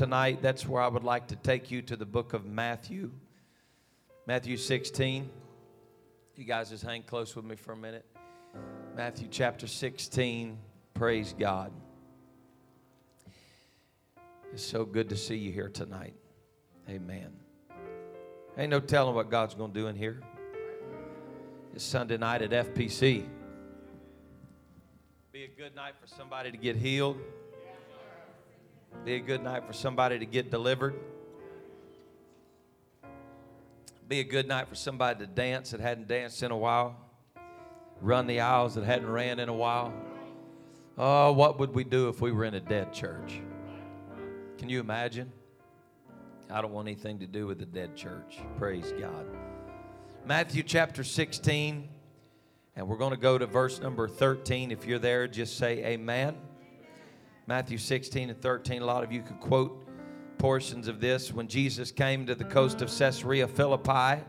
tonight, that's where I would like to take you to the book of Matthew. Matthew 16. You guys just hang close with me for a minute. Matthew chapter 16. Praise God. It's so good to see you here tonight. Amen. Ain't no telling what God's going to do in here. It's Sunday night at FPC. Be a good night for somebody to get healed. Be a good night for somebody to get delivered. Be a good night for somebody to dance that hadn't danced in a while. Run the aisles that hadn't ran in a while. Oh, what would we do if we were in a dead church? Can you imagine? I don't want anything to do with a dead church. Praise God. Matthew chapter 16, and we're going to go to verse number 13. If you're there, just say amen. Matthew 16 and 13. A lot of you could quote portions of this. When Jesus came to the coast of Caesarea Philippi,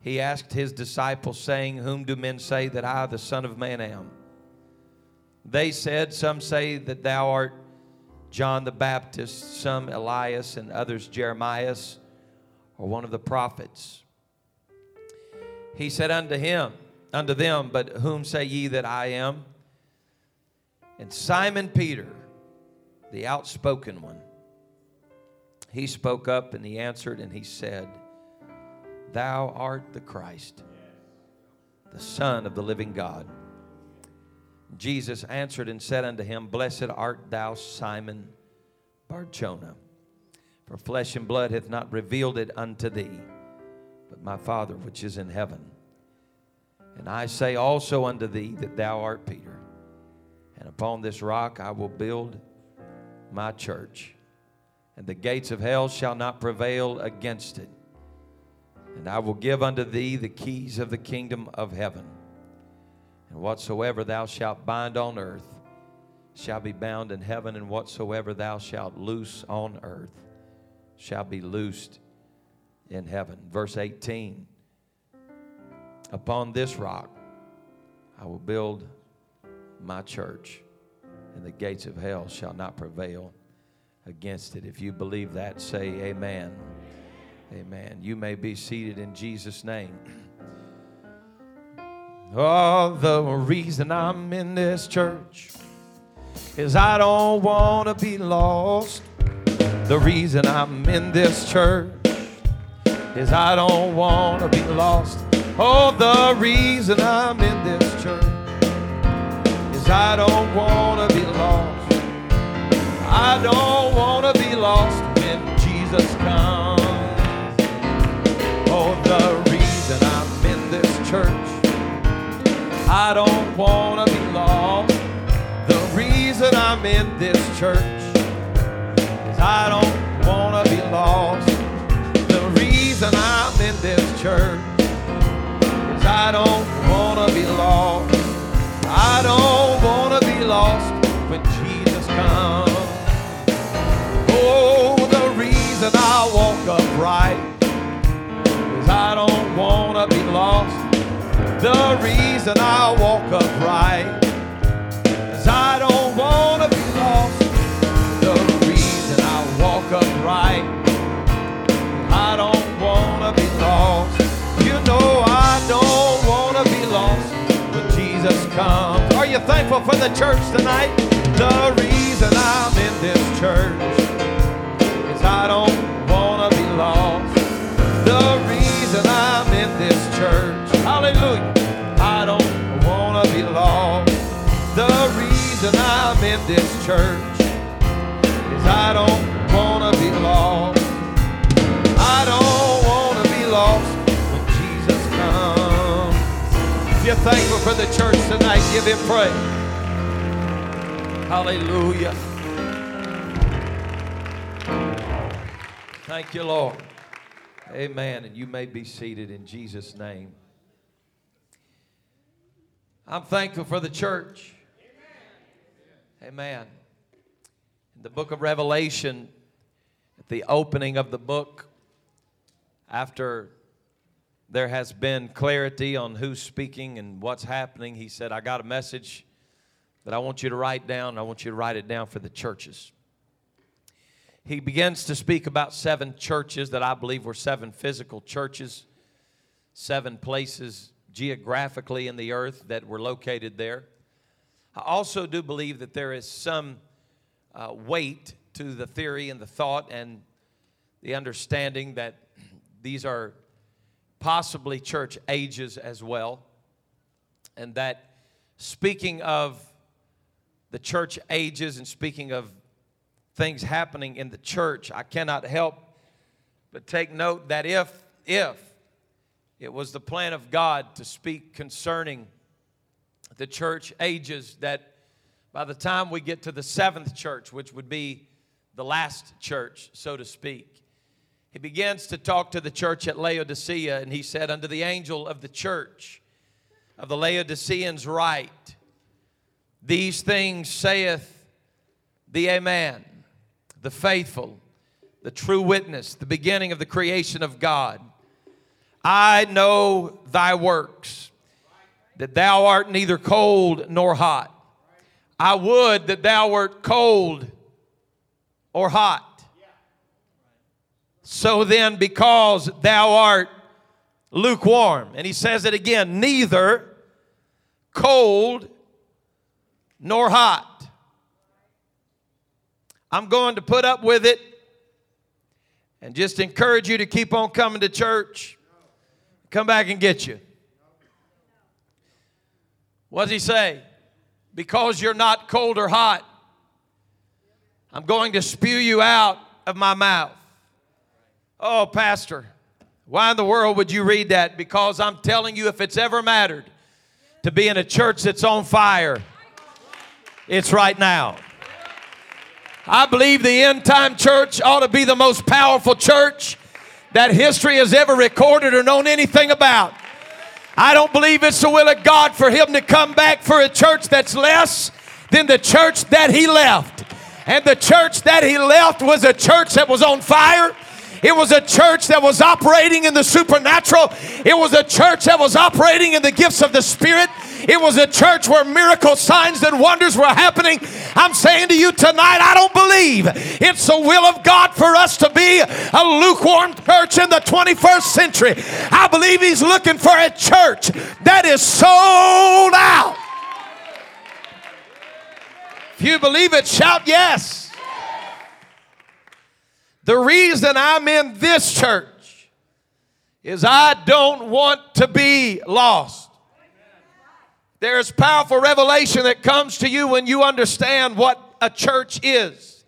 he asked his disciples, saying, Whom do men say that I, the Son of Man, am? They said, Some say that thou art John the Baptist, some Elias, and others Jeremias, or one of the prophets. He said unto him, unto them, But whom say ye that I am? And Simon Peter, the outspoken one, he spoke up and he answered and he said, Thou art the Christ, the Son of the living God. Jesus answered and said unto him, Blessed art thou, Simon Barjona, for flesh and blood hath not revealed it unto thee, but my Father which is in heaven. And I say also unto thee that thou art Peter, and upon this rock I will build my church, and the gates of hell shall not prevail against it. And I will give unto thee the keys of the kingdom of heaven. And whatsoever thou shalt bind on earth shall be bound in heaven, and whatsoever thou shalt loose on earth shall be loosed in heaven. Verse 18 Upon this rock I will build my church, and the gates of hell shall not prevail against it. If you believe that, say amen. Amen. You may be seated in Jesus' name. Oh, the reason I'm in this church is I don't want to be lost. The reason I'm in this church is I don't want to be lost. Oh, the reason I'm in this church is I don't want to be lost. I don't want to be lost when Jesus comes. Oh, the reason I'm in this church I don't want to be lost. The reason I'm in this church is I don't want to be lost. The reason I'm in this church is I don't want to be lost. I don't lost when Jesus comes. Oh, the reason I walk upright is I don't want to be lost. The reason I walk upright is I don't want to be lost. The reason I walk upright, thankful for the church tonight? The reason I'm in this church is I don't want to be lost. The reason I'm in this church Hallelujah. I don't want to be lost. The reason I'm in this church is I don't want to be lost. Thankful for the church tonight, give him praise. Hallelujah. Thank you, Lord. Amen. And you may be seated in Jesus' name. I'm thankful for the church. Amen. In the book of Revelation, at the opening of the book, after there has been clarity on who's speaking and what's happening, he said, I got a message that I want you to write down. I want you to write it down for the churches. he begins to speak about seven churches that I believe were seven physical churches, seven places geographically in the earth that were located there. I also do believe that there is some uh, weight to the theory and the thought and the understanding that these are possibly church ages as well. And that speaking of the church ages and speaking of things happening in the church, I cannot help but take note that if, if it was the plan of God to speak concerning the church ages, that by the time we get to the seventh church, which would be the last church, so to speak, he begins to talk to the church at Laodicea, and he said, Unto the angel of the church of the Laodiceans, write, These things saith the Amen, the faithful, the true witness, the beginning of the creation of God. I know thy works, that thou art neither cold nor hot. I would that thou wert cold or hot. So then, because thou art lukewarm, and he says it again, neither cold nor hot. I'm going to put up with it and just encourage you to keep on coming to church. Come back and get you. What does he say? Because you're not cold or hot, I'm going to spew you out of my mouth. Oh, Pastor, why in the world would you read that? Because I'm telling you, if it's ever mattered to be in a church that's on fire, it's right now. I believe the end time church ought to be the most powerful church that history has ever recorded or known anything about. I don't believe it's the will of God for him to come back for a church that's less than the church that he left. And the church that he left was a church that was on fire. It was a church that was operating in the supernatural. It was a church that was operating in the gifts of the Spirit. It was a church where miracle signs and wonders were happening. I'm saying to you tonight, I don't believe it's the will of God for us to be a lukewarm church in the 21st century. I believe He's looking for a church that is sold out. If you believe it, shout yes. The reason I'm in this church is I don't want to be lost. There's powerful revelation that comes to you when you understand what a church is.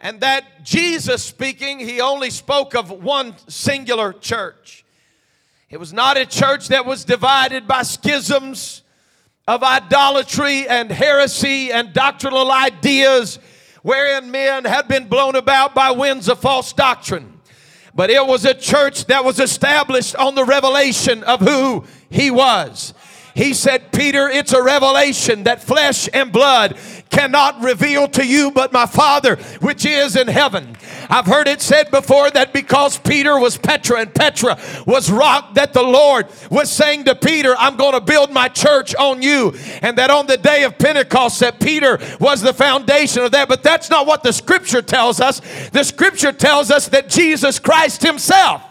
And that Jesus speaking, he only spoke of one singular church. It was not a church that was divided by schisms of idolatry and heresy and doctrinal ideas wherein men had been blown about by winds of false doctrine. But it was a church that was established on the revelation of who he was. He said, Peter, it's a revelation that flesh and blood cannot reveal to you but my Father which is in heaven. I've heard it said before that because Peter was Petra and Petra was rock, that the Lord was saying to Peter, I'm going to build my church on you. And that on the day of Pentecost, that Peter was the foundation of that. But that's not what the scripture tells us. The scripture tells us that Jesus Christ Himself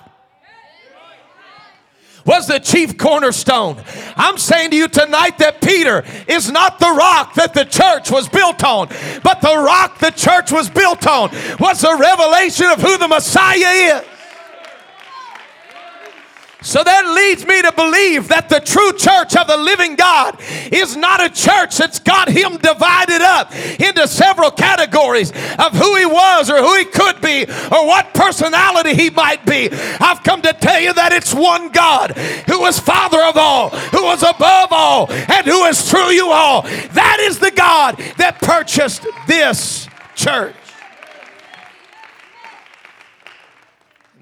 was the chief cornerstone. I'm saying to you tonight that Peter is not the rock that the church was built on, but the rock the church was built on was the revelation of who the Messiah is. So that leads me to believe that the true church of the living God is not a church that's got him divided up into several categories of who he was or who he could be or what personality he might be. I've come to tell you that it's one God who is Father of all, who is above all, and who is through you all. That is the God that purchased this church.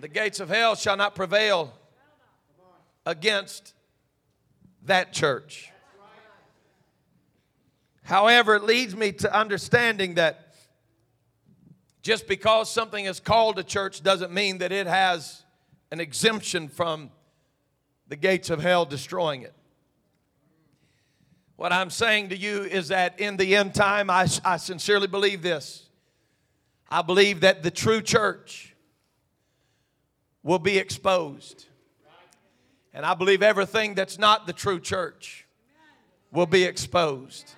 The gates of hell shall not prevail against that church. However, it leads me to understanding that just because something is called a church doesn't mean that it has an exemption from the gates of hell destroying it. What I'm saying to you is that in the end time, I, I sincerely believe this. I believe that the true church will be exposed. And I believe everything that's not the true church will be exposed.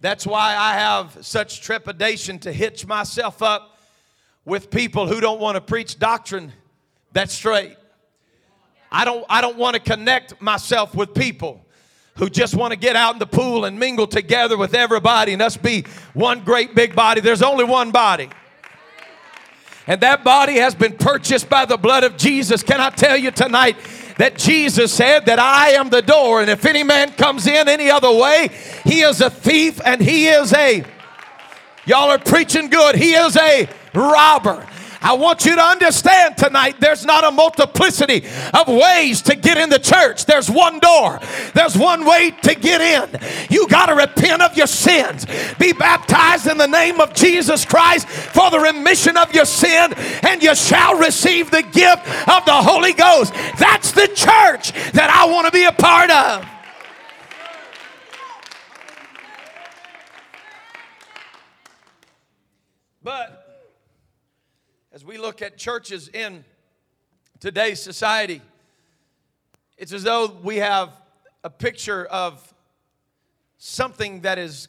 That's why I have such trepidation to hitch myself up with people who don't want to preach doctrine that's straight. I don't, I don't want to connect myself with people who just want to get out in the pool and mingle together with everybody and us be one great big body. There's only one body. And that body has been purchased by the blood of Jesus. Can I tell you tonight that Jesus said that I am the door, and if any man comes in any other way, he is a thief and he is a, y'all are preaching good, he is a robber. I want you to understand tonight there's not a multiplicity of ways to get in the church. There's one door, there's one way to get in. You got to repent of your sins, be baptized in the name of Jesus Christ for the remission of your sin, and you shall receive the gift of the Holy Ghost. That's the church that I want to be a part of. But as we look at churches in today's society, it's as though we have a picture of something that is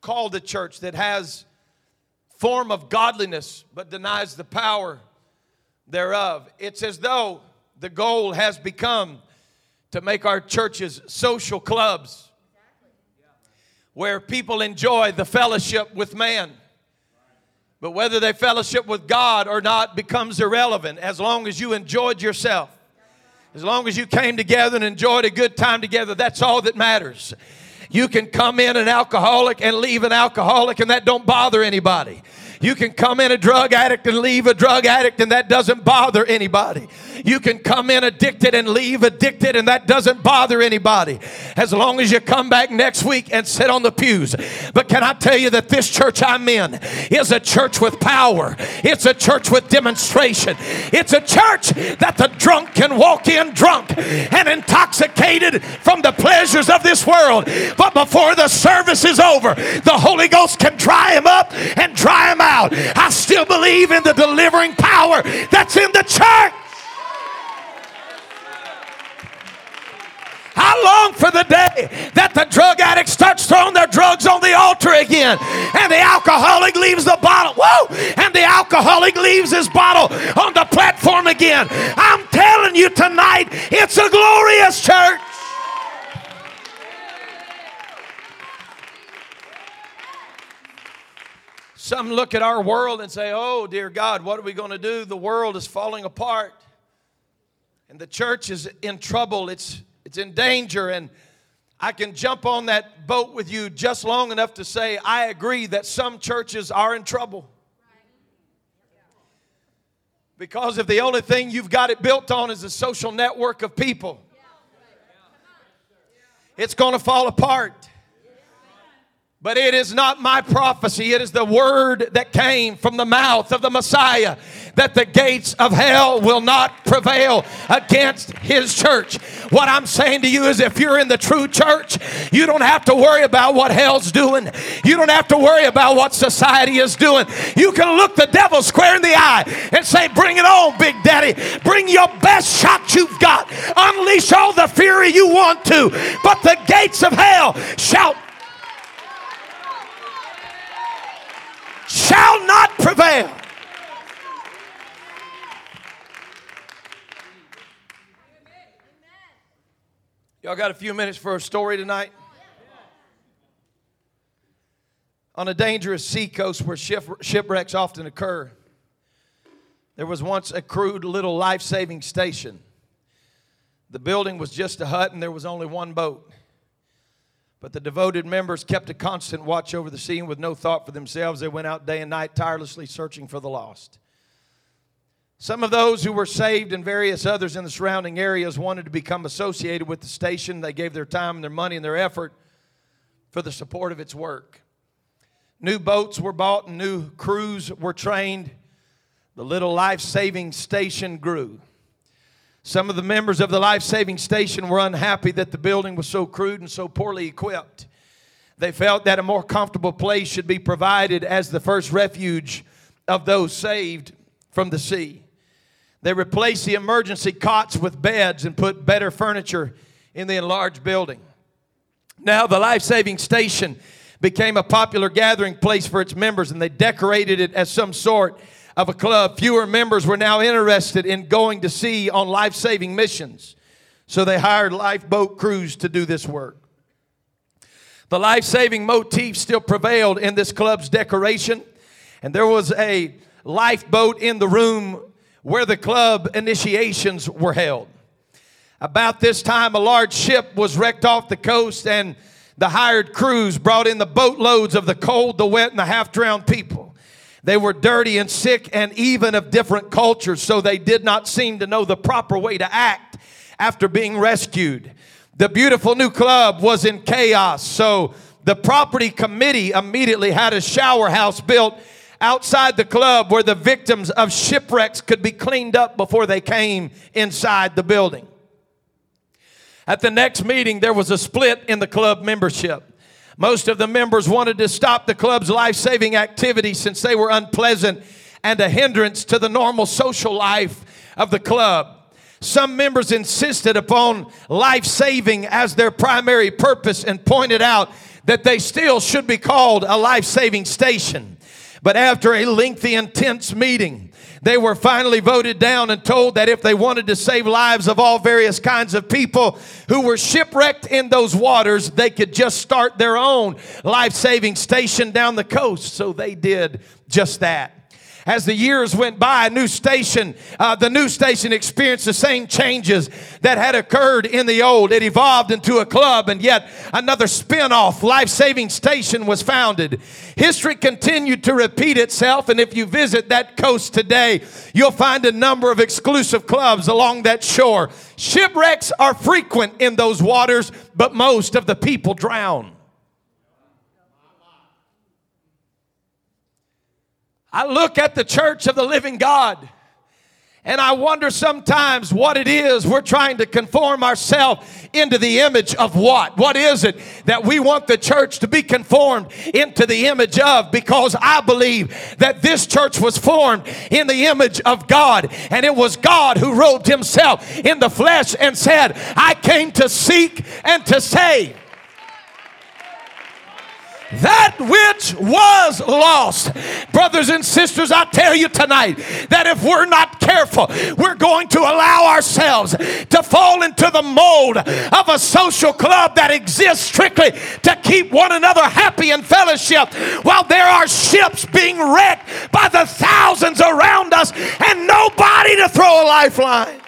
called a church that has form of godliness but denies the power thereof. It's as though the goal has become to make our churches social clubs where people enjoy the fellowship with man but whether they fellowship with God or not becomes irrelevant as long as you enjoyed yourself. As long as you came together and enjoyed a good time together, that's all that matters. You can come in an alcoholic and leave an alcoholic, and that don't bother anybody. You can come in a drug addict and leave a drug addict, and that doesn't bother anybody. You can come in addicted and leave addicted, and that doesn't bother anybody. As long as you come back next week and sit on the pews. But can I tell you that this church I'm in is a church with power, it's a church with demonstration, it's a church that the drunk can walk in drunk and intoxicated from the pleasures of this world. But before the service is over, the Holy Ghost can dry him up and dry him out out. I still believe in the delivering power that's in the church. I long for the day that the drug addict starts throwing their drugs on the altar again, and the alcoholic leaves the bottle. Whoa! And the alcoholic leaves his bottle on the platform again. I'm telling you tonight, it's a glorious church. Some look at our world and say, Oh, dear God, what are we going to do? The world is falling apart. And the church is in trouble. It's, it's in danger. And I can jump on that boat with you just long enough to say, I agree that some churches are in trouble. Because if the only thing you've got it built on is a social network of people, it's going to fall apart. But it is not my prophecy. It is the word that came from the mouth of the Messiah that the gates of hell will not prevail against his church. What I'm saying to you is if you're in the true church, you don't have to worry about what hell's doing. You don't have to worry about what society is doing. You can look the devil square in the eye and say, Bring it on, Big Daddy. Bring your best shot you've got. Unleash all the fury you want to. But the gates of hell shall shall not prevail. Y'all got a few minutes for a story tonight? On a dangerous seacoast where shipwrecks often occur, there was once a crude little life saving station. The building was just a hut and there was only one boat. But the devoted members kept a constant watch over the scene with no thought for themselves. They went out day and night tirelessly searching for the lost. Some of those who were saved and various others in the surrounding areas wanted to become associated with the station. They gave their time, and their money, and their effort for the support of its work. New boats were bought and new crews were trained. The little life saving station grew. Some of the members of the life saving station were unhappy that the building was so crude and so poorly equipped. They felt that a more comfortable place should be provided as the first refuge of those saved from the sea. They replaced the emergency cots with beds and put better furniture in the enlarged building. Now, the life saving station became a popular gathering place for its members, and they decorated it as some sort of a club. Fewer members were now interested in going to sea on life saving missions, so they hired lifeboat crews to do this work. The life saving motif still prevailed in this club's decoration, and there was a lifeboat in the room where the club initiations were held. About this time, a large ship was wrecked off the coast, and the hired crews brought in the boatloads of the cold, the wet, and the half drowned people. They were dirty and sick and even of different cultures, so they did not seem to know the proper way to act after being rescued. The beautiful new club was in chaos, so the property committee immediately had a shower house built outside the club where the victims of shipwrecks could be cleaned up before they came inside the building. At the next meeting, there was a split in the club membership. Most of the members wanted to stop the club's life saving activities since they were unpleasant and a hindrance to the normal social life of the club. Some members insisted upon life saving as their primary purpose and pointed out that they still should be called a life saving station. But after a lengthy, intense meeting, they were finally voted down and told that if they wanted to save lives of all various kinds of people who were shipwrecked in those waters, they could just start their own life saving station down the coast. So they did just that. As the years went by, a new station, uh, the new station experienced the same changes that had occurred in the old. It evolved into a club, and yet another spin off life saving station was founded. History continued to repeat itself, and if you visit that coast today, you'll find a number of exclusive clubs along that shore. Shipwrecks are frequent in those waters, but most of the people drown. I look at the church of the living God and I wonder sometimes what it is we're trying to conform ourselves into the image of what? What is it that we want the church to be conformed into the image of? Because I believe that this church was formed in the image of God. And it was God who robed himself in the flesh and said, I came to seek and to save that which was lost. Brothers and sisters, I tell you tonight that if we're not careful, we're going to allow ourselves to fall into the mold of a social club that exists strictly to keep one another happy in fellowship while there are ships being wrecked by the thousands around us and nobody to throw a lifeline.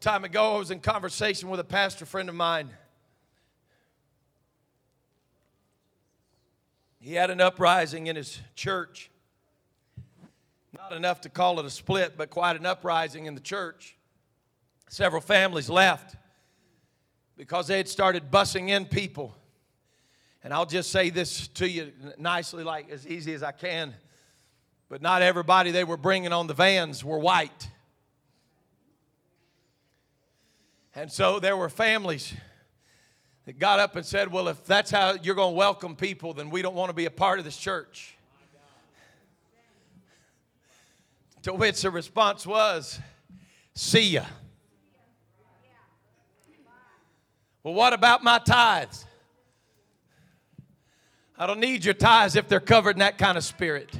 Time ago, I was in conversation with a pastor friend of mine. He had an uprising in his church. Not enough to call it a split, but quite an uprising in the church. Several families left because they had started bussing in people. And I'll just say this to you nicely, like as easy as I can. But not everybody they were bringing on the vans were white. And so there were families that got up and said, Well, if that's how you're going to welcome people, then we don't want to be a part of this church. To which the response was, See ya. Well, what about my tithes? I don't need your tithes if they're covered in that kind of spirit.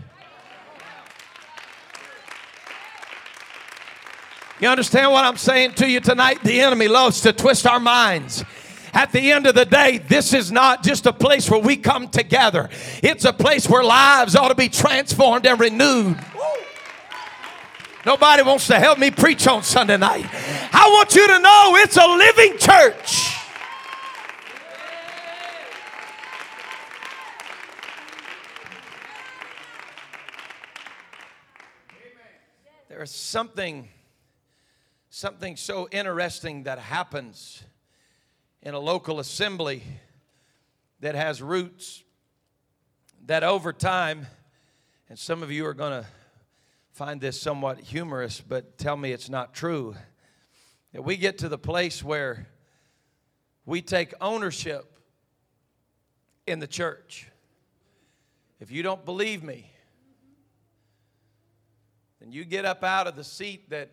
You understand what I'm saying to you tonight? The enemy loves to twist our minds. At the end of the day, this is not just a place where we come together, it's a place where lives ought to be transformed and renewed. Nobody wants to help me preach on Sunday night. I want you to know it's a living church. There is something something so interesting that happens in a local assembly that has roots that over time, and some of you are going to find this somewhat humorous, but tell me it's not true, that we get to the place where we take ownership in the church. If you don't believe me, then you get up out of the seat that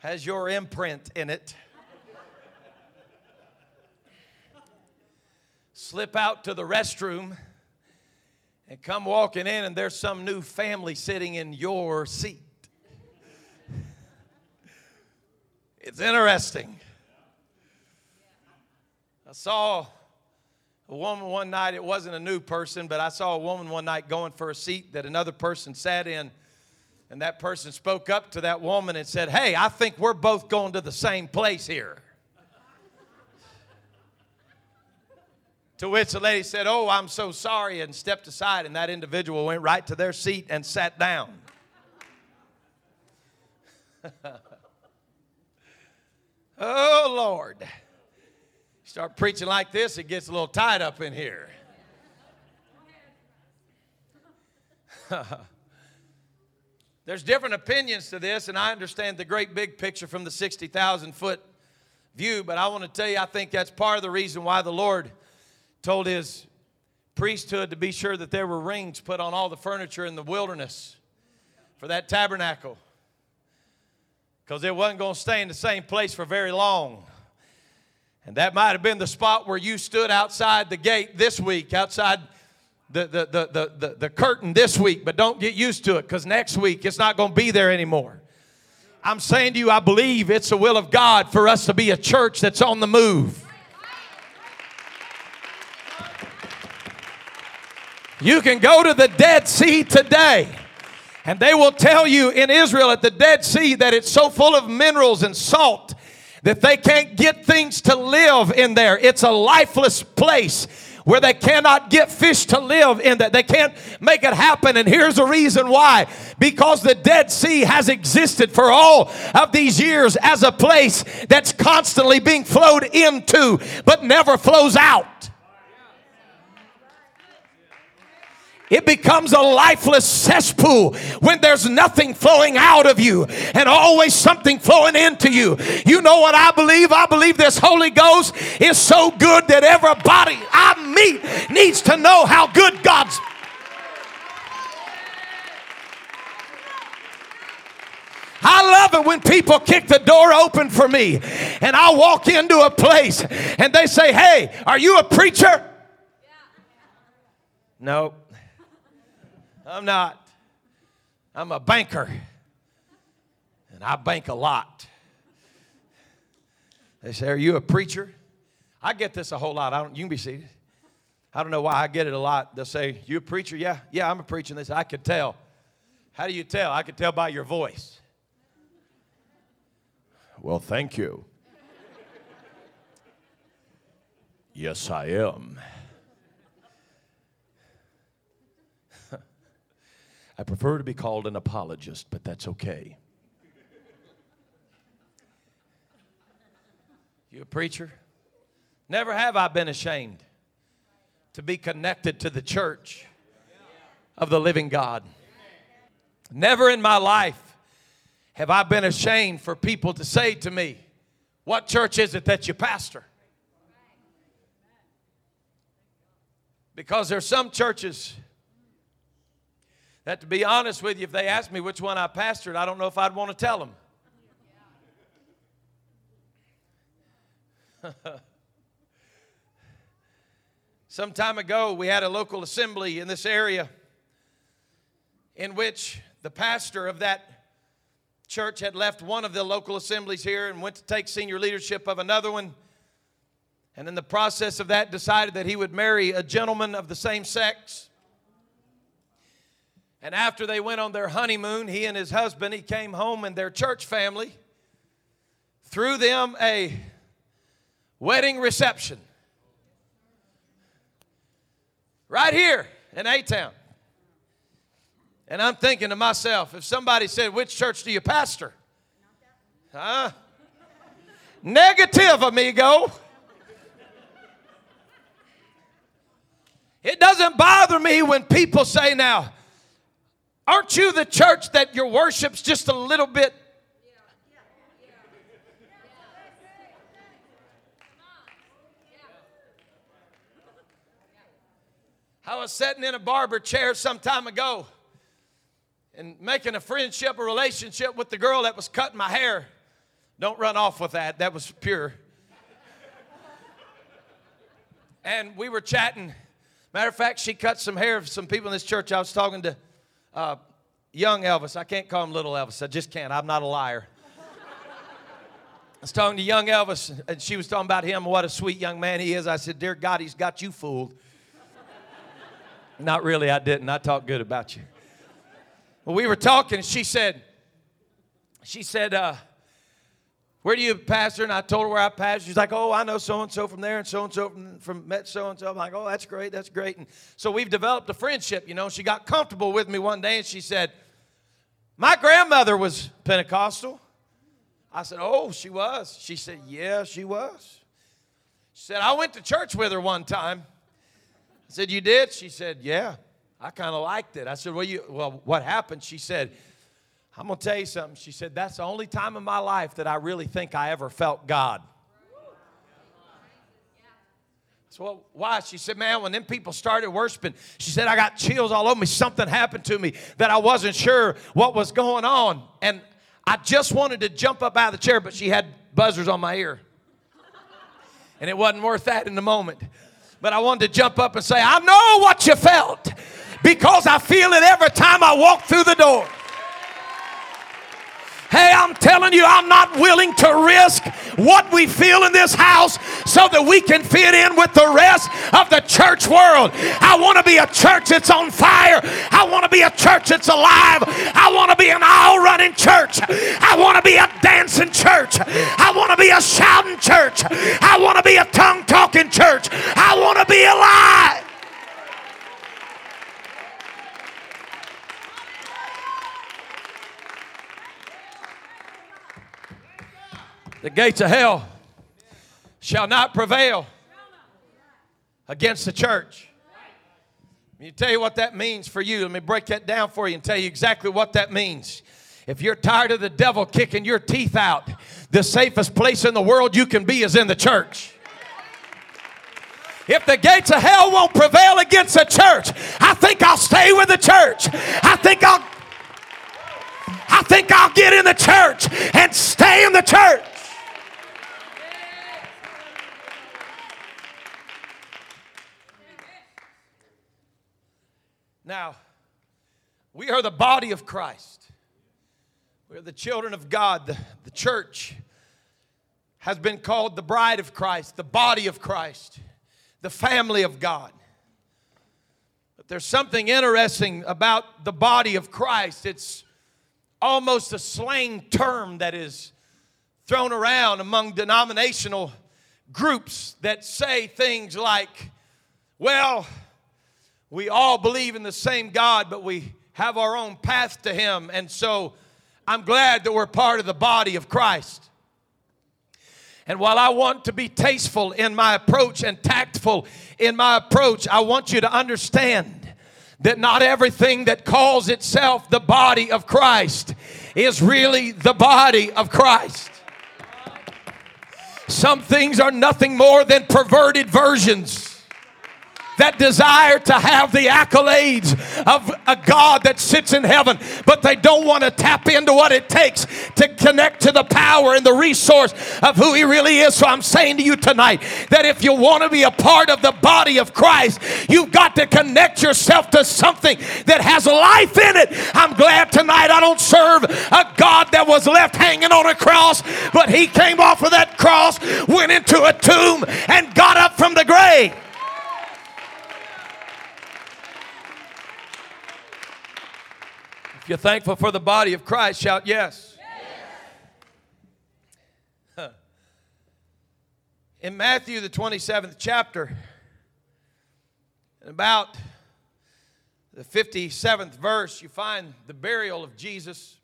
has your imprint in it. Slip out to the restroom and come walking in, and there's some new family sitting in your seat. It's interesting. I saw a woman one night, it wasn't a new person, but I saw a woman one night going for a seat that another person sat in. And that person spoke up to that woman and said, Hey, I think we're both going to the same place here. to which the lady said, Oh, I'm so sorry, and stepped aside. And that individual went right to their seat and sat down. Oh, Lord. start preaching like this, it gets a little tied up in here. There's different opinions to this, and I understand the great big picture from the 60,000 foot view, but I want to tell you, I think that's part of the reason why the Lord told his priesthood to be sure that there were rings put on all the furniture in the wilderness for that tabernacle because it wasn't going to stay in the same place for very long. And that might have been the spot where you stood outside the gate this week, outside the, the, the, the, the, curtain this week, but don't get used to it because next week it's not going to be there anymore. I'm saying to you, I believe it's the will of God for us to be a church that's on the move. You can go to the Dead Sea today and they will tell you in Israel at the Dead Sea that it's so full of minerals and salt that they can't get things to live in there. It's a lifeless place where they cannot get fish to live in that. They can't make it happen. And here's the reason why. Because the Dead Sea has existed for all of these years as a place that's constantly being flowed into, but never flows out. It becomes a lifeless cesspool when there's nothing flowing out of you and always something flowing into you. You know what I believe? I believe this Holy Ghost is so good that everybody I meet needs to know how good God's. I love it when people kick the door open for me and I walk into a place and they say, Hey, are you a preacher? No. I'm not. I'm a banker. And I bank a lot. They say, Are you a preacher? I get this a whole lot. I don't, you can be seated. I don't know why I get it a lot. They'll say, You a preacher? Yeah, yeah, I'm a preacher. And they say, I could tell. How do you tell? I could tell by your voice. Well, thank you. yes, I am. I prefer to be called an apologist, but that's okay. You a preacher? Never have I been ashamed to be connected to the church of the living God. Never in my life have I been ashamed for people to say to me, What church is it that you pastor? Because there's some churches that to be honest with you, if they asked me which one I pastored, I don't know if I'd want to tell them. Some time ago, we had a local assembly in this area in which the pastor of that church had left one of the local assemblies here and went to take senior leadership of another one. And in the process of that, decided that he would marry a gentleman of the same sex. And after they went on their honeymoon, he and his husband, he came home and their church family threw them a wedding reception. Right here in A Town. And I'm thinking to myself, if somebody said, Which church do you pastor? Huh? Negative, amigo. It doesn't bother me when people say, Now, Aren't you the church that your worship's just a little bit? I was sitting in a barber chair some time ago and making a friendship, a relationship with the girl that was cutting my hair. Don't run off with that, that was pure. and we were chatting. Matter of fact, she cut some hair of some people in this church. I was talking to uh, young Elvis. I can't call him little Elvis. I just can't. I'm not a liar. I was talking to young Elvis, and she was talking about him, what a sweet young man he is. I said, Dear God, he's got you fooled. Not really, I didn't. I talked good about you. Well, we were talking, and she said, she said, uh, where do you pastor? And I told her where I pastor. She's like, oh, I know so and so from there and so and so from, from met so and so. I'm like, oh, that's great, that's great. And so we've developed a friendship. You know, she got comfortable with me one day, and she said, my grandmother was Pentecostal. I said, Oh, she was. She said, Yeah, she was. She said, I went to church with her one time. I said, You did? She said, Yeah. I kind of liked it. I said, well, you, well, what happened? She said, I'm going to tell you something. She said, That's the only time in my life that I really think I ever felt God. So why? She said, man, when them people started worshiping, she said, I got chills all over me. Something happened to me that I wasn't sure what was going on. And I just wanted to jump up out of the chair, but she had buzzers on my ear. And it wasn't worth that in the moment. But I wanted to jump up and say, I know what you felt because I feel it every time I walk through the door. Hey, I'm telling you, I'm not willing to risk what we feel in this house so that we can fit in with the rest of the church world. I want to be a church that's on fire. I want to be a church that's alive. I want to be an all running church. I want to be a dancing church. I want to be a shouting church. I want to be a tongue talking church. I want to be alive. The gates of hell shall not prevail against the church. Let me tell you what that means for you. Let me break that down for you and tell you exactly what that means. If you're tired of the devil kicking your teeth out, the safest place in the world you can be is in the church. If the gates of hell won't prevail against the church, I think I'll stay with the church. I think I'll I think I'll get in the church and stay in the church. Now, we are the body of Christ. We're the children of God. The, the church has been called the bride of Christ, the body of Christ, the family of God. But there's something interesting about the body of Christ. It's almost a slang term that is thrown around among denominational groups that say things like, well, we all believe in the same God, but we have our own path to Him. And so I'm glad that we're part of the body of Christ. And while I want to be tasteful in my approach and tactful in my approach, I want you to understand that not everything that calls itself the body of Christ is really the body of Christ. Some things are nothing more than perverted versions that desire to have the accolades of a God that sits in heaven, but they don't want to tap into what it takes to connect to the power and the resource of who He really is. So I'm saying to you tonight that if you want to be a part of the body of Christ, you've got to connect yourself to something that has life in it. I'm glad tonight I don't serve a God that was left hanging on a cross, but He came off of that cross, went into a tomb, and got up from the grave. If you're thankful for the body of Christ, shout yes. yes. In Matthew, the 27th chapter, in about the 57th verse, you find the burial of Jesus.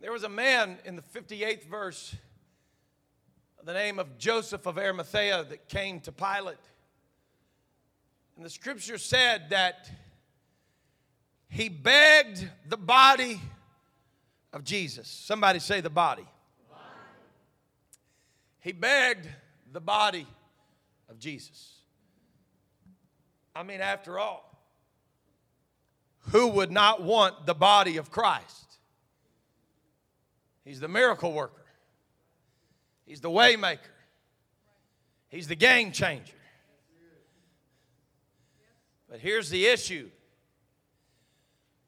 There was a man in the 58th verse, the name of Joseph of Arimathea, that came to Pilate. And the scripture said that he begged the body of Jesus. Somebody say the body. body. He begged the body of Jesus. I mean, after all, who would not want the body of Christ? He's the miracle worker. He's the waymaker. He's the game changer. But here's the issue.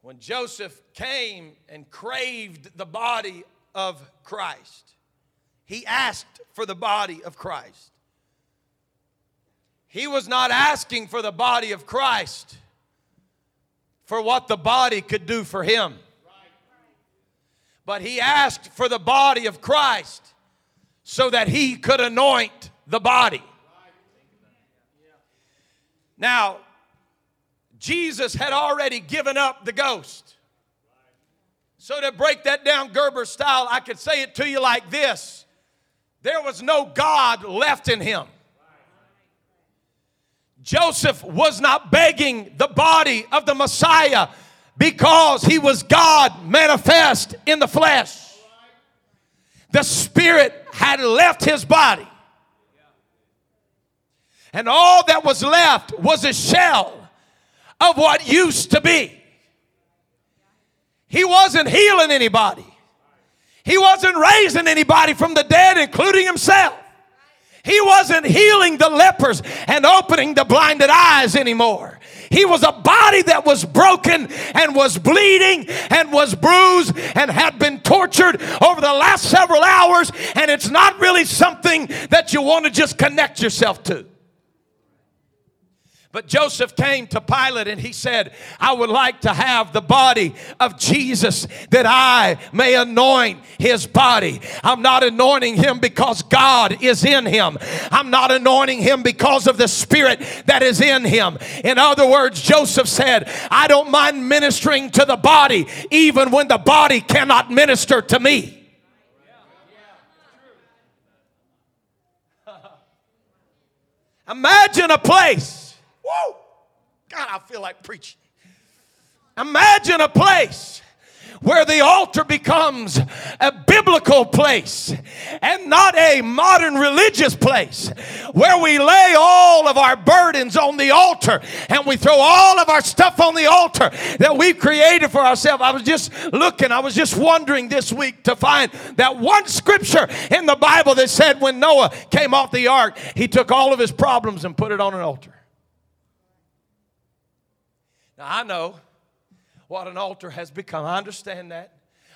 When Joseph came and craved the body of Christ, he asked for the body of Christ. He was not asking for the body of Christ for what the body could do for him. But he asked for the body of Christ so that he could anoint the body. Now, Jesus had already given up the ghost. So, to break that down Gerber style, I could say it to you like this there was no God left in him. Joseph was not begging the body of the Messiah because he was God manifest in the flesh. The spirit had left his body. And all that was left was a shell of what used to be. He wasn't healing anybody. He wasn't raising anybody from the dead, including himself. He wasn't healing the lepers and opening the blinded eyes anymore. He was a body that was broken and was bleeding and was bruised and had been tortured over the last several hours. And it's not really something that you want to just connect yourself to. But Joseph came to Pilate and he said, I would like to have the body of Jesus that I may anoint his body. I'm not anointing him because God is in him. I'm not anointing him because of the spirit that is in him. In other words, Joseph said, I don't mind ministering to the body even when the body cannot minister to me. Imagine a place God, I feel like preaching. Imagine a place where the altar becomes a biblical place and not a modern religious place where we lay all of our burdens on the altar and we throw all of our stuff on the altar that we've created for ourselves. I was just looking, I was just wondering this week to find that one scripture in the Bible that said when Noah came off the ark, he took all of his problems and put it on an altar. Now, I know what an altar has become. I understand that.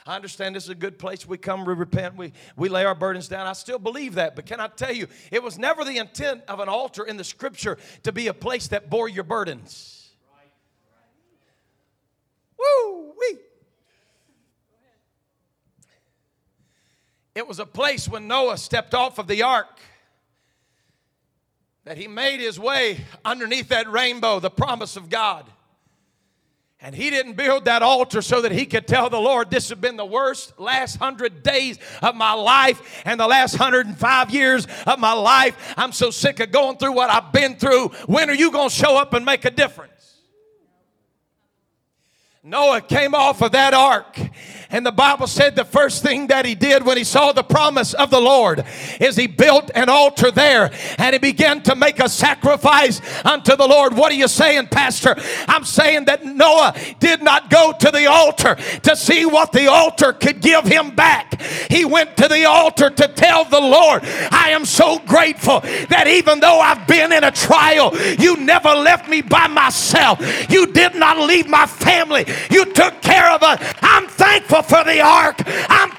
I understand this is a good place. We come, we repent, we, we lay our burdens down. I still believe that. But can I tell you, it was never the intent of an altar in the scripture to be a place that bore your burdens. Woo wee. It was a place when Noah stepped off of the ark that he made his way underneath that rainbow, the promise of God. And he didn't build that altar so that he could tell the Lord, This has been the worst last hundred days of my life and the last hundred and five years of my life. I'm so sick of going through what I've been through. When are you going to show up and make a difference? Noah came off of that ark and the Bible said the first thing that he did when he saw the promise of the Lord is he built an altar there and he began to make a sacrifice unto the Lord. What are you saying, Pastor? I'm saying that Noah did not go to the altar to see what the altar could give him back. He went to the altar to tell the Lord, I am so grateful that even though I've been in a trial, you never left me by myself. You did not leave my family. You took care of us. I'm thankful for the ark. I'm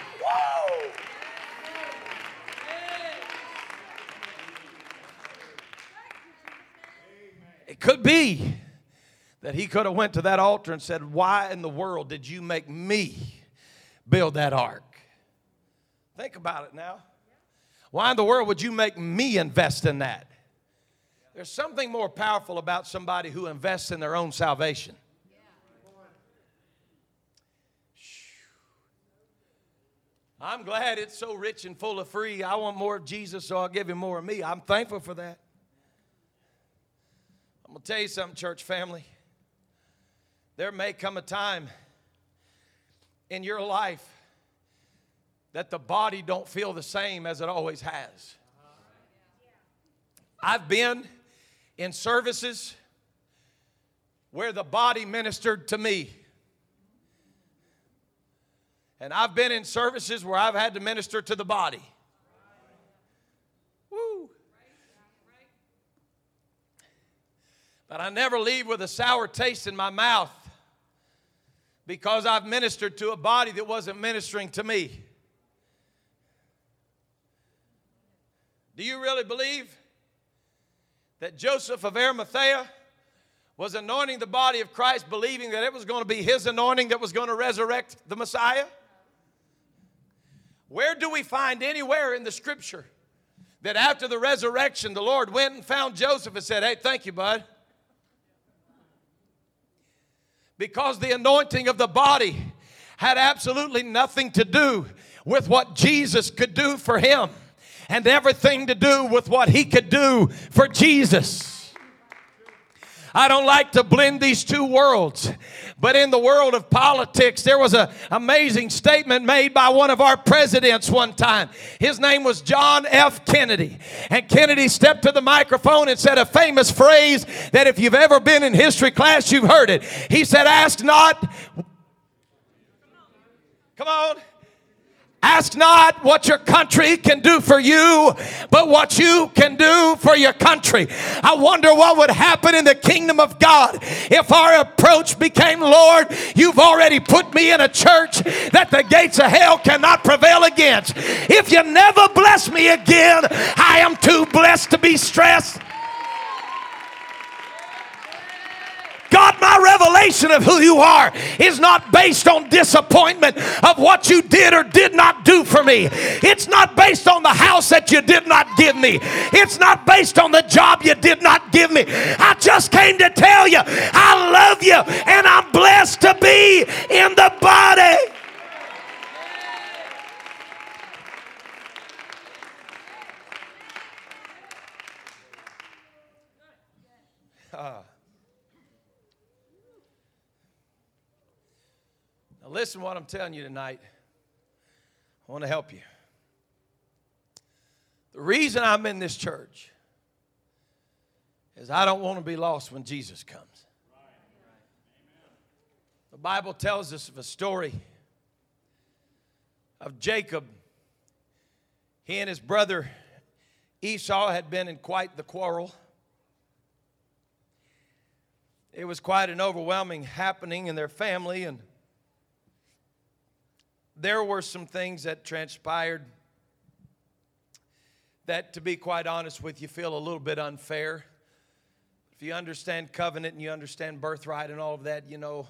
It could be that he could have went to that altar and said, "Why in the world did you make me build that ark?" Think about it now. Why in the world would you make me invest in that? There's something more powerful about somebody who invests in their own salvation. I'm glad it's so rich and full of free. I want more of Jesus, so I'll give him more of me. I'm thankful for that. I'm going to tell you something, church family. There may come a time in your life that the body don't feel the same as it always has. I've been in services where the body ministered to me. And I've been in services where I've had to minister to the body. Woo. But I never leave with a sour taste in my mouth because I've ministered to a body that wasn't ministering to me. Do you really believe that Joseph of Arimathea was anointing the body of Christ, believing that it was going to be his anointing that was going to resurrect the Messiah? Where do we find anywhere in the scripture that after the resurrection, the Lord went and found Joseph and said, Hey, thank you, bud? Because the anointing of the body had absolutely nothing to do with what Jesus could do for him and everything to do with what he could do for Jesus. I don't like to blend these two worlds. But in the world of politics, there was an amazing statement made by one of our presidents one time. His name was John F. Kennedy. And Kennedy stepped to the microphone and said a famous phrase that if you've ever been in history class, you've heard it. He said, Ask not. Come on. Ask not what your country can do for you, but what you can do for your country. I wonder what would happen in the kingdom of God if our approach became, Lord, you've already put me in a church that the gates of hell cannot prevail against. If you never bless me again, I am too blessed to be stressed. God, my revelation of who you are is not based on disappointment of what you did or did not do for me. It's not based on the house that you did not give me. It's not based on the job you did not give me. I just came to tell you I love you and I'm blessed to be in the body. Uh. Listen what I'm telling you tonight. I want to help you. The reason I'm in this church is I don't want to be lost when Jesus comes. The Bible tells us of a story of Jacob. He and his brother Esau had been in quite the quarrel. It was quite an overwhelming happening in their family, and there were some things that transpired that, to be quite honest with you, feel a little bit unfair. If you understand covenant and you understand birthright and all of that, you know,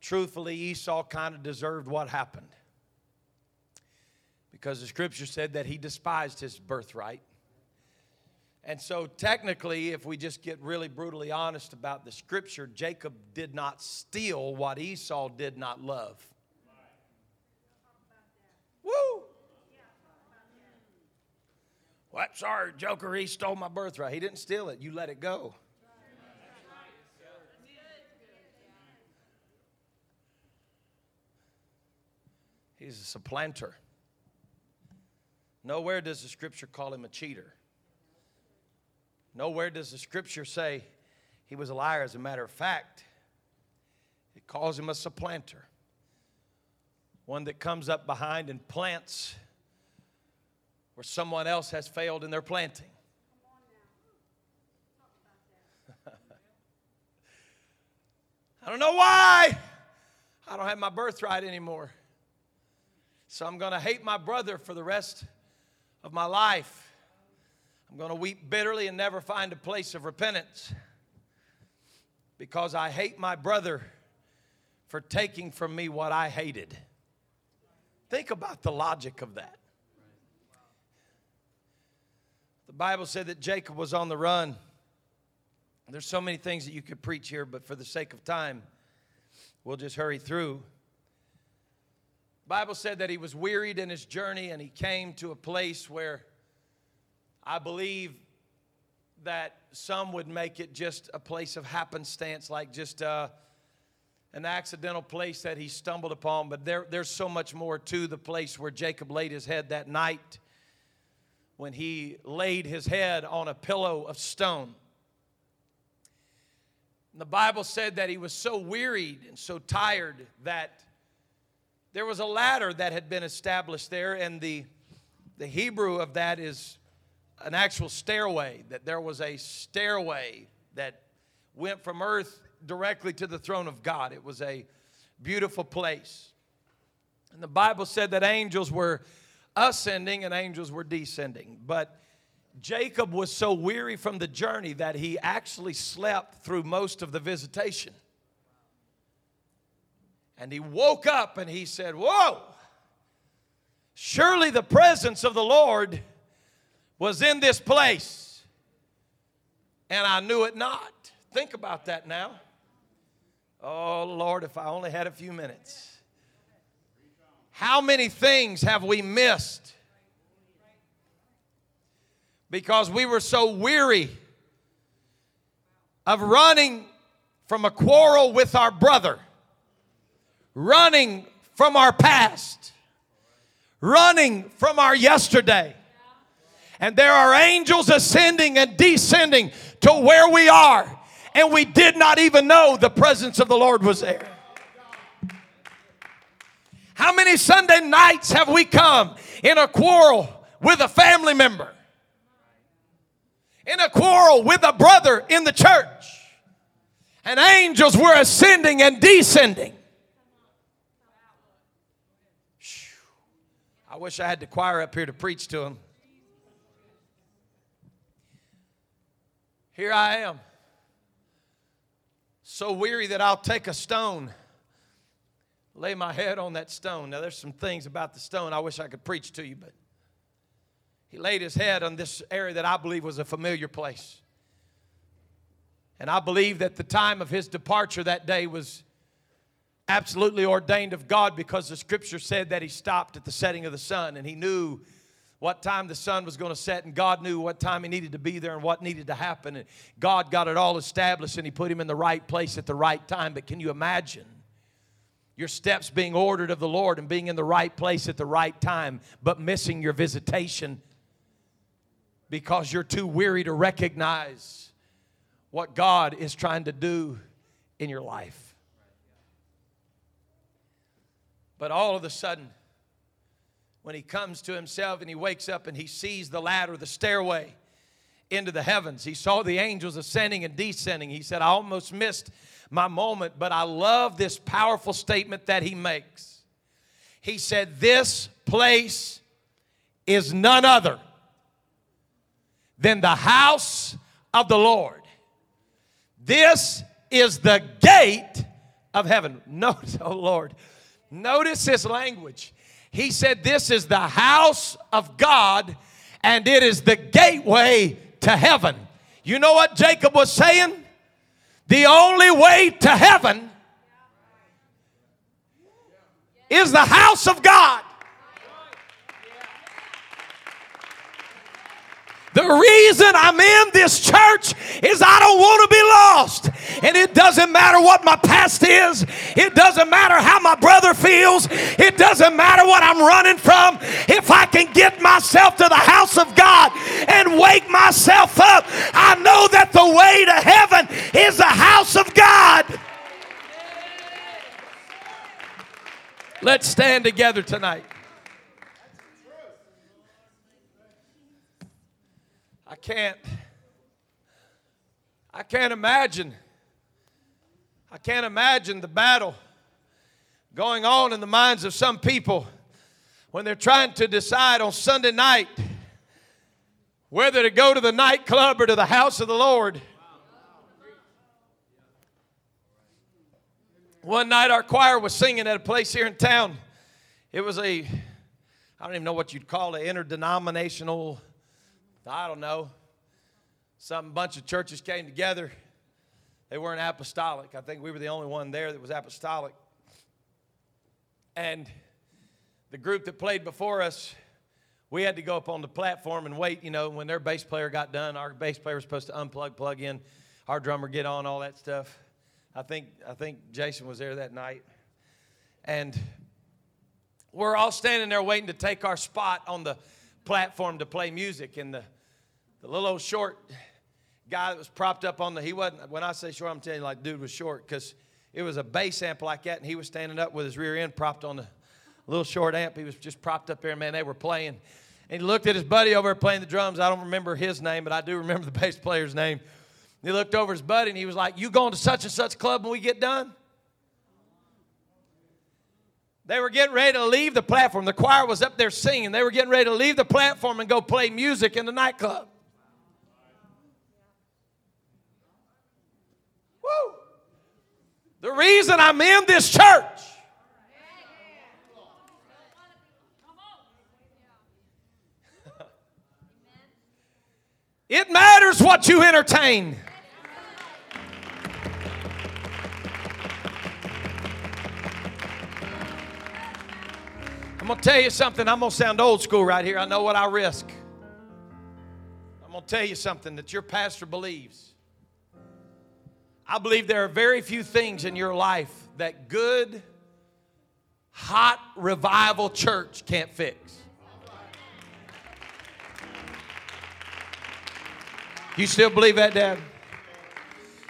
truthfully, Esau kind of deserved what happened. Because the scripture said that he despised his birthright. And so, technically, if we just get really brutally honest about the scripture, Jacob did not steal what Esau did not love. Woo! Sorry, Joker, he stole my birthright. He didn't steal it. You let it go. He's a supplanter. Nowhere does the scripture call him a cheater. Nowhere does the scripture say he was a liar. As a matter of fact, it calls him a supplanter one that comes up behind and plants where someone else has failed in their planting. I don't know why. I don't have my birthright anymore. So I'm going to hate my brother for the rest of my life. I'm going to weep bitterly and never find a place of repentance because I hate my brother for taking from me what I hated. Think about the logic of that. The Bible said that Jacob was on the run. There's so many things that you could preach here, but for the sake of time, we'll just hurry through. The Bible said that he was wearied in his journey and he came to a place where I believe that some would make it just a place of happenstance, like just uh, an accidental place that he stumbled upon, but there, there's so much more to the place where Jacob laid his head that night when he laid his head on a pillow of stone. The Bible said that he was so wearied and so tired that there was a ladder that had been established there, and the, the Hebrew of that is an actual stairway, that there was a stairway that went from earth directly to the throne of God. It was a beautiful place. And the Bible said that angels were ascending and angels were descending. But Jacob was so weary from the journey that he actually slept through most of the visitation. And he woke up and he said, Whoa, surely the presence of the Lord was in this place. And I knew it not. Think about that now. Oh, Lord, if I only had a few minutes. How many things have we missed because we were so weary of running from a quarrel with our brother, running from our past, running from our yesterday. And there are angels ascending and descending to where we are, and we did not even know the presence of the Lord was there. How many Sunday nights have we come in a quarrel with a family member? in a quarrel with a brother in the church. And angels were ascending and descending. I wish I had the choir up here to preach to them. Here I am, so weary that I'll take a stone, lay my head on that stone. Now, there's some things about the stone I wish I could preach to you, but he laid his head on this area that I believe was a familiar place. And I believe that the time of his departure that day was absolutely ordained of God because the scripture said that he stopped at the setting of the sun and he knew what time the sun was going to set, and God knew what time he needed to be there and what needed to happen. And God got it all established and he put him in the right place at the right time. But can you imagine? Your steps being ordered of the Lord and being in the right place at the right time, but missing your visitation because you're too weary to recognize what God is trying to do in your life. But all of a sudden, when he comes to himself and he wakes up and he sees the ladder, the stairway into the heavens, he saw the angels ascending and descending. He said, I almost missed my moment, but I love this powerful statement that he makes. He said, This place is none other than the house of the Lord. This is the gate of heaven. Notice, oh Lord, notice his language. He said, This is the house of God, and it is the gateway to heaven. You know what Jacob was saying? The only way to heaven is the house of God. The reason I'm in this church is I don't want to be lost. And it doesn't matter what my past is, it doesn't matter how my brother feels, it doesn't matter what I'm running from. If I can get myself to the house of God and wake myself up, I know that the way to heaven is the house of God. Let's stand together tonight. Can't, I can't imagine, I can't imagine the battle going on in the minds of some people when they're trying to decide on Sunday night whether to go to the nightclub or to the house of the Lord. One night our choir was singing at a place here in town. It was a, I don't even know what you'd call it, interdenominational I don't know, some bunch of churches came together. They weren't apostolic. I think we were the only one there that was apostolic. And the group that played before us, we had to go up on the platform and wait. You know, when their bass player got done, our bass player was supposed to unplug, plug in, our drummer get on, all that stuff. I think I think Jason was there that night, and we're all standing there waiting to take our spot on the platform to play music. And the, the little old short guy that was propped up on the, he wasn't, when I say short, I'm telling you like dude was short because it was a bass amp like that and he was standing up with his rear end propped on the little short amp. He was just propped up there, man. They were playing. And he looked at his buddy over there playing the drums. I don't remember his name, but I do remember the bass player's name. He looked over his buddy and he was like, You going to such and such club when we get done? They were getting ready to leave the platform. The choir was up there singing. They were getting ready to leave the platform and go play music in the nightclub. Woo! The reason I'm in this church It matters what you entertain. Going to tell you something. I'm going to sound old school right here. I know what I risk. I'm going to tell you something that your pastor believes. I believe there are very few things in your life that good, hot revival church can't fix. You still believe that, Dad?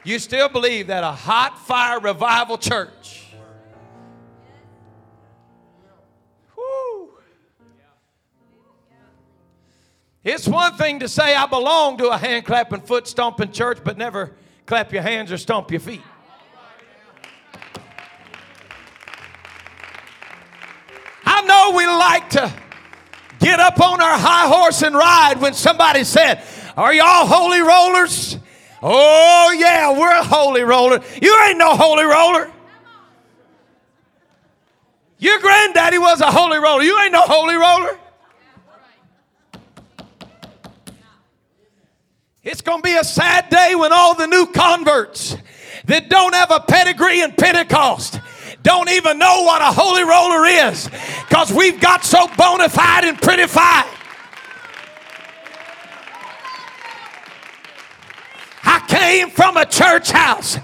You still believe that a hot fire revival church? It's one thing to say I belong to a hand clapping, foot stomping church, but never clap your hands or stomp your feet. I know we like to get up on our high horse and ride when somebody said, are y'all holy rollers? Oh, yeah, we're a holy roller. You ain't no holy roller. Your granddaddy was a holy roller. You ain't no holy roller. Going to be a sad day when all the new converts that don't have a pedigree in Pentecost don't even know what a holy roller is because we've got so bona fide and prettified. I came from a church house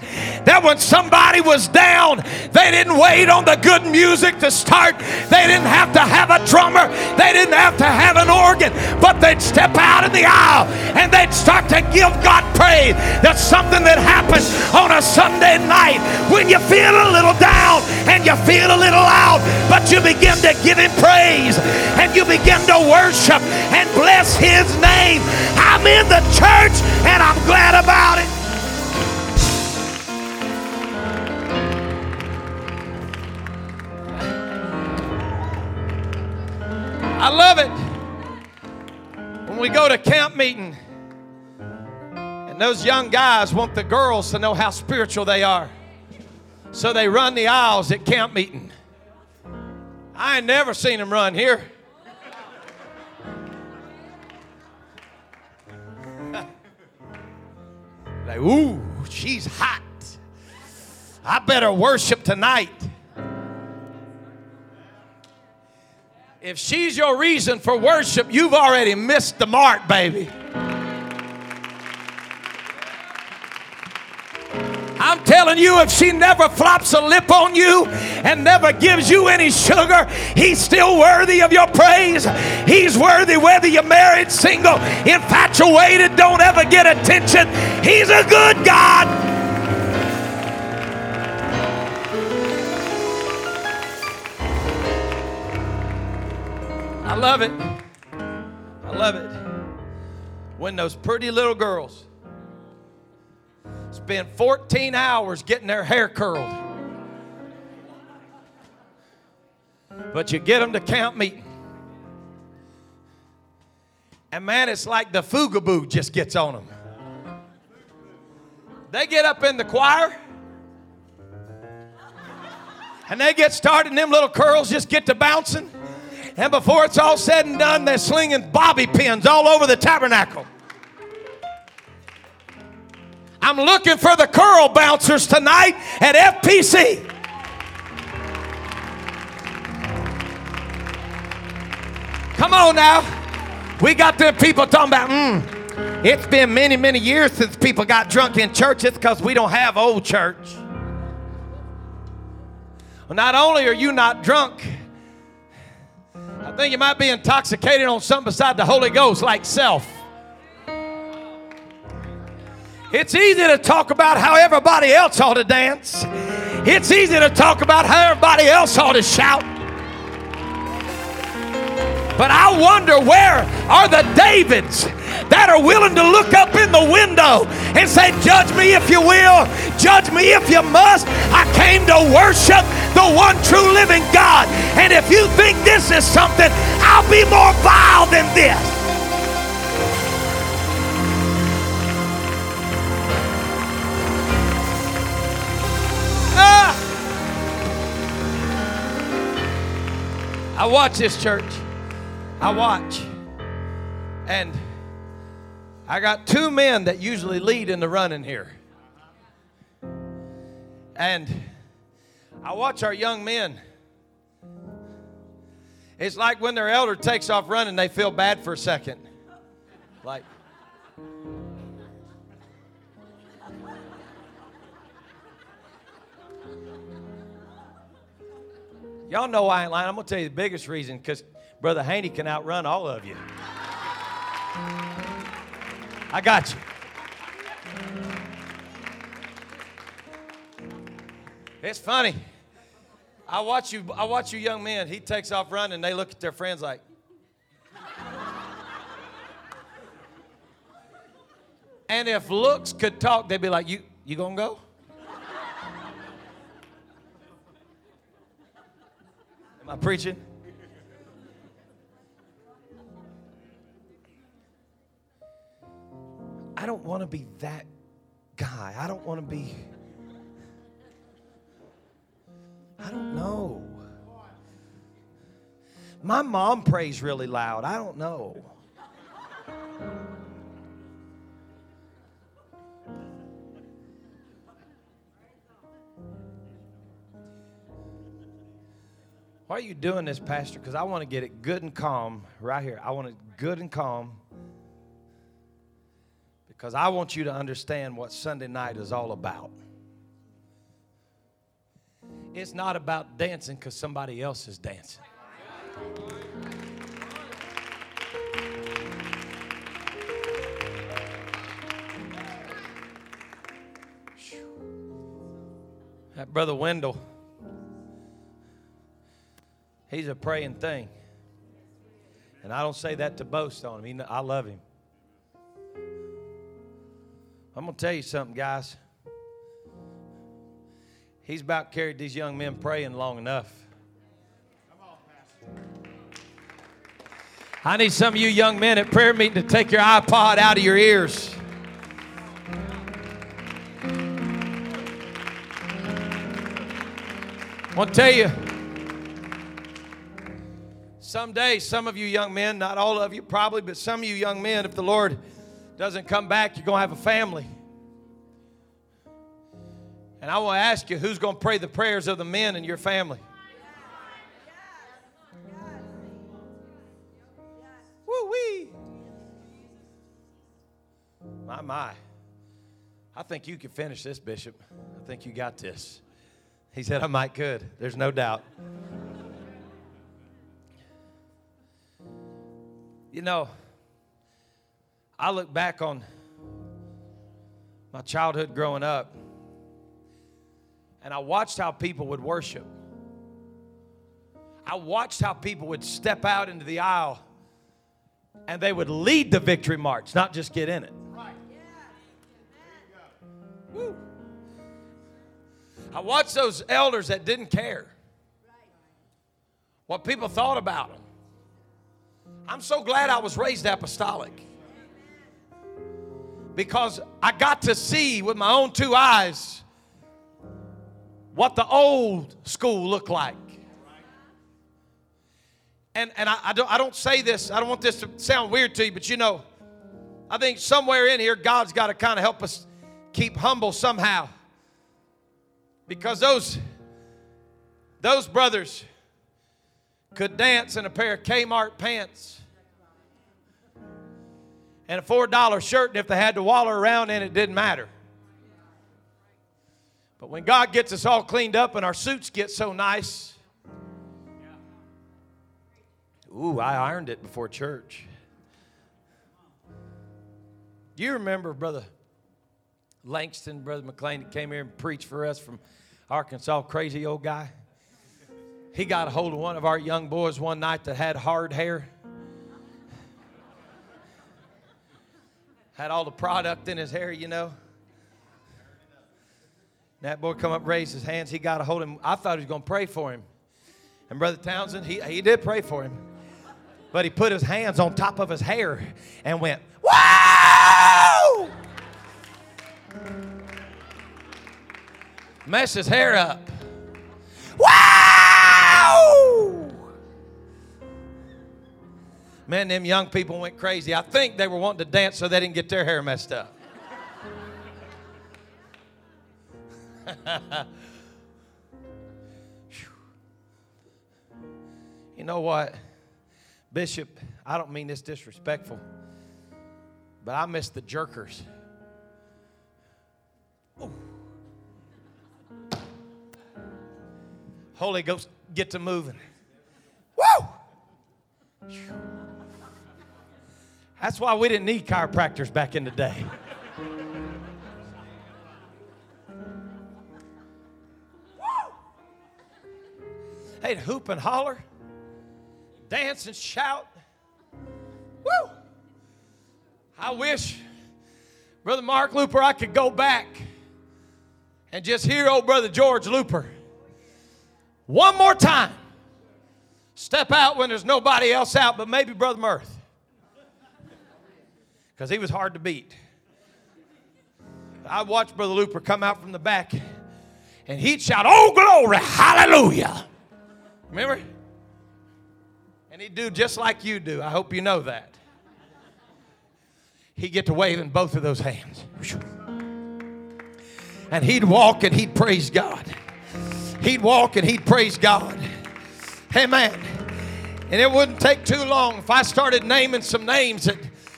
that when somebody was down, they didn't wait on the good music to start. They didn't have to have a drummer, they didn't have to have an organ, but they'd step out in the aisle and they'd start to give God praise. That's something that happens on a Sunday night when you feel a little down and you feel a little out, but you begin to give Him praise and you begin to worship and bless His name. I'm in the church and I'm glad about about it. I love it when we go to camp meeting and those young guys want the girls to know how spiritual they are. So they run the aisles at camp meeting. I ain't never seen them run here. Like, ooh, she's hot. I better worship tonight. If she's your reason for worship, you've already missed the mark, baby. I'm telling you, if she never flops a lip on you and never gives you any sugar, he's still worthy of your praise. He's worthy whether you're married, single, infatuated, don't ever get attention. He's a good God. Love it. I love it. When those pretty little girls spend 14 hours getting their hair curled. But you get them to camp meeting. And man, it's like the fugaboo just gets on them. They get up in the choir and they get started, and them little curls just get to bouncing. And before it's all said and done, they're slinging bobby pins all over the tabernacle. I'm looking for the curl bouncers tonight at FPC. Come on now. We got them people talking about, mm, it's been many, many years since people got drunk in church. It's because we don't have old church. Well, not only are you not drunk, think you might be intoxicated on something beside the Holy Ghost, like self. It's easy to talk about how everybody else ought to dance. It's easy to talk about how everybody else ought to shout. But I wonder where are the Davids that are willing to look up in the window and say, Judge me if you will, judge me if you must. I came to worship the one true living God. And if you think this is something, I'll be more vile than this. Ah! I watch this church. I watch. And I got two men that usually lead in the running here. And I watch our young men. It's like when their elder takes off running, they feel bad for a second. Like, Y'all know why I ain't lying. I'm going to tell you the biggest reason because Brother Haney can outrun all of you. I got you. It's funny. I watch you. I watch you young men. He takes off running. They look at their friends like. And if looks could talk, they'd be like, "You, you gonna go?" Am I preaching? I don't want to be that guy. I don't want to be. I don't know. My mom prays really loud. I don't know. Why are you doing this, Pastor? Because I want to get it good and calm right here. I want it good and calm because I want you to understand what Sunday night is all about. It's not about dancing because somebody else is dancing. That brother Wendell, he's a praying thing. And I don't say that to boast on him. I love him. I'm going to tell you something, guys. He's about carried these young men praying long enough. I need some of you young men at prayer meeting to take your iPod out of your ears. I want to tell you, someday, some of you young men, not all of you probably, but some of you young men, if the Lord doesn't come back, you're going to have a family. And I want to ask you who's going to pray the prayers of the men in your family? Woo wee. My, my. I think you can finish this, Bishop. I think you got this. He said, I might could. There's no doubt. You know, I look back on my childhood growing up, and I watched how people would worship. I watched how people would step out into the aisle and they would lead the victory march, not just get in it. Right. Woo. I watched those elders that didn't care what people thought about them. I'm so glad I was raised apostolic because I got to see with my own two eyes what the old school looked like. And, and I, I, don't, I don't say this, I don't want this to sound weird to you, but you know, I think somewhere in here, God's got to kind of help us keep humble somehow. Because those, those brothers could dance in a pair of Kmart pants and a $4 shirt, and if they had to waller around in it, didn't matter. But when God gets us all cleaned up and our suits get so nice, ooh, I ironed it before church. Do you remember, Brother Langston, Brother McLean, that came here and preached for us from Arkansas, crazy old guy. He got a hold of one of our young boys one night that had hard hair. Had all the product in his hair, you know. That boy come up, raised his hands. He got a hold of him. I thought he was going to pray for him. And Brother Townsend, he, he did pray for him. But he put his hands on top of his hair and went, Whoa! Mess his hair up. Wow! Man, them young people went crazy. I think they were wanting to dance so they didn't get their hair messed up. you know what? Bishop, I don't mean this disrespectful, but I miss the jerkers. Ooh. Holy Ghost, get to moving. Woo! That's why we didn't need chiropractors back in the day. They'd hoop and holler, dance and shout. Woo! I wish, Brother Mark Looper, I could go back and just hear old Brother George Looper one more time. Step out when there's nobody else out, but maybe Brother Mirth. Because he was hard to beat. I watched Brother Looper come out from the back and he'd shout, Oh, glory, hallelujah. Remember? And he'd do just like you do. I hope you know that. He'd get to waving both of those hands. And he'd walk and he'd praise God. He'd walk and he'd praise God. Amen. And it wouldn't take too long if I started naming some names that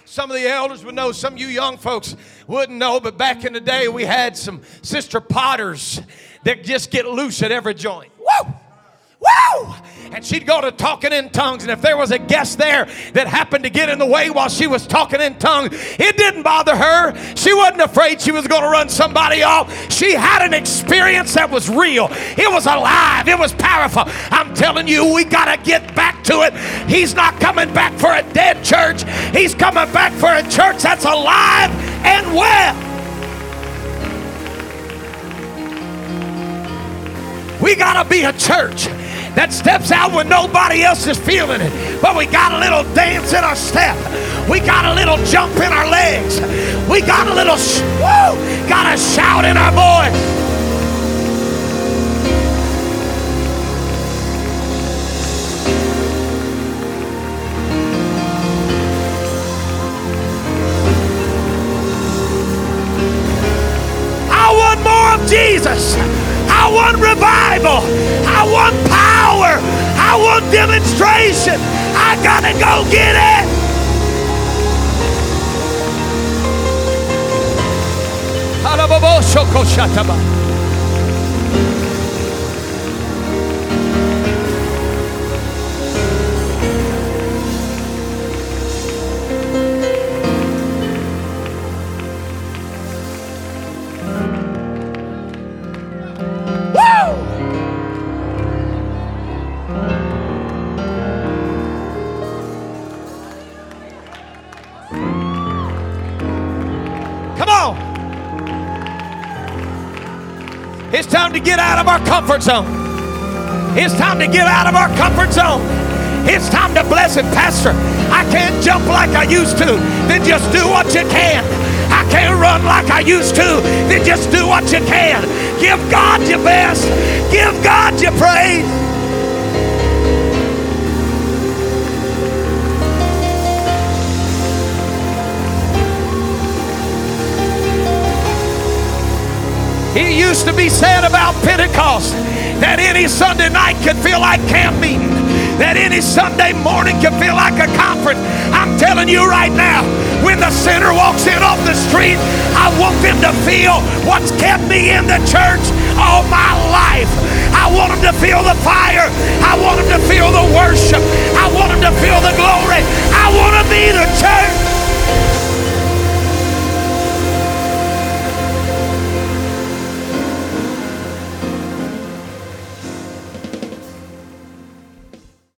some of the elders would know, some of you young folks wouldn't know, but back in the day we had some sister potters that just get loose at every joint. Woo! Woo! And she'd go to talking in tongues. And if there was a guest there that happened to get in the way while she was talking in tongues, it didn't bother her. She wasn't afraid she was going to run somebody off. She had an experience that was real, it was alive, it was powerful. I'm telling you, we got to get back to it. He's not coming back for a dead church, He's coming back for a church that's alive and well. We got to be a church that steps out when nobody else is feeling it. But we got a little dance in our step. We got a little jump in our legs. We got a little, sh- woo, got a shout in our voice. I want more of Jesus. I want revival. I want power. I want demonstration. I got to go get it. It's time to get out of our comfort zone. It's time to get out of our comfort zone. It's time to bless it, Pastor. I can't jump like I used to. Then just do what you can. I can't run like I used to. Then just do what you can. Give God your best. Give God your praise. It used to be said about Pentecost that any Sunday night could feel like camp meeting, that any Sunday morning could feel like a conference. I'm telling you right now, when the sinner walks in off the street, I want them to feel what's kept me in the church all my life. I want them to feel the fire. I want them to feel the worship. I want them to feel the glory. I want to be the church.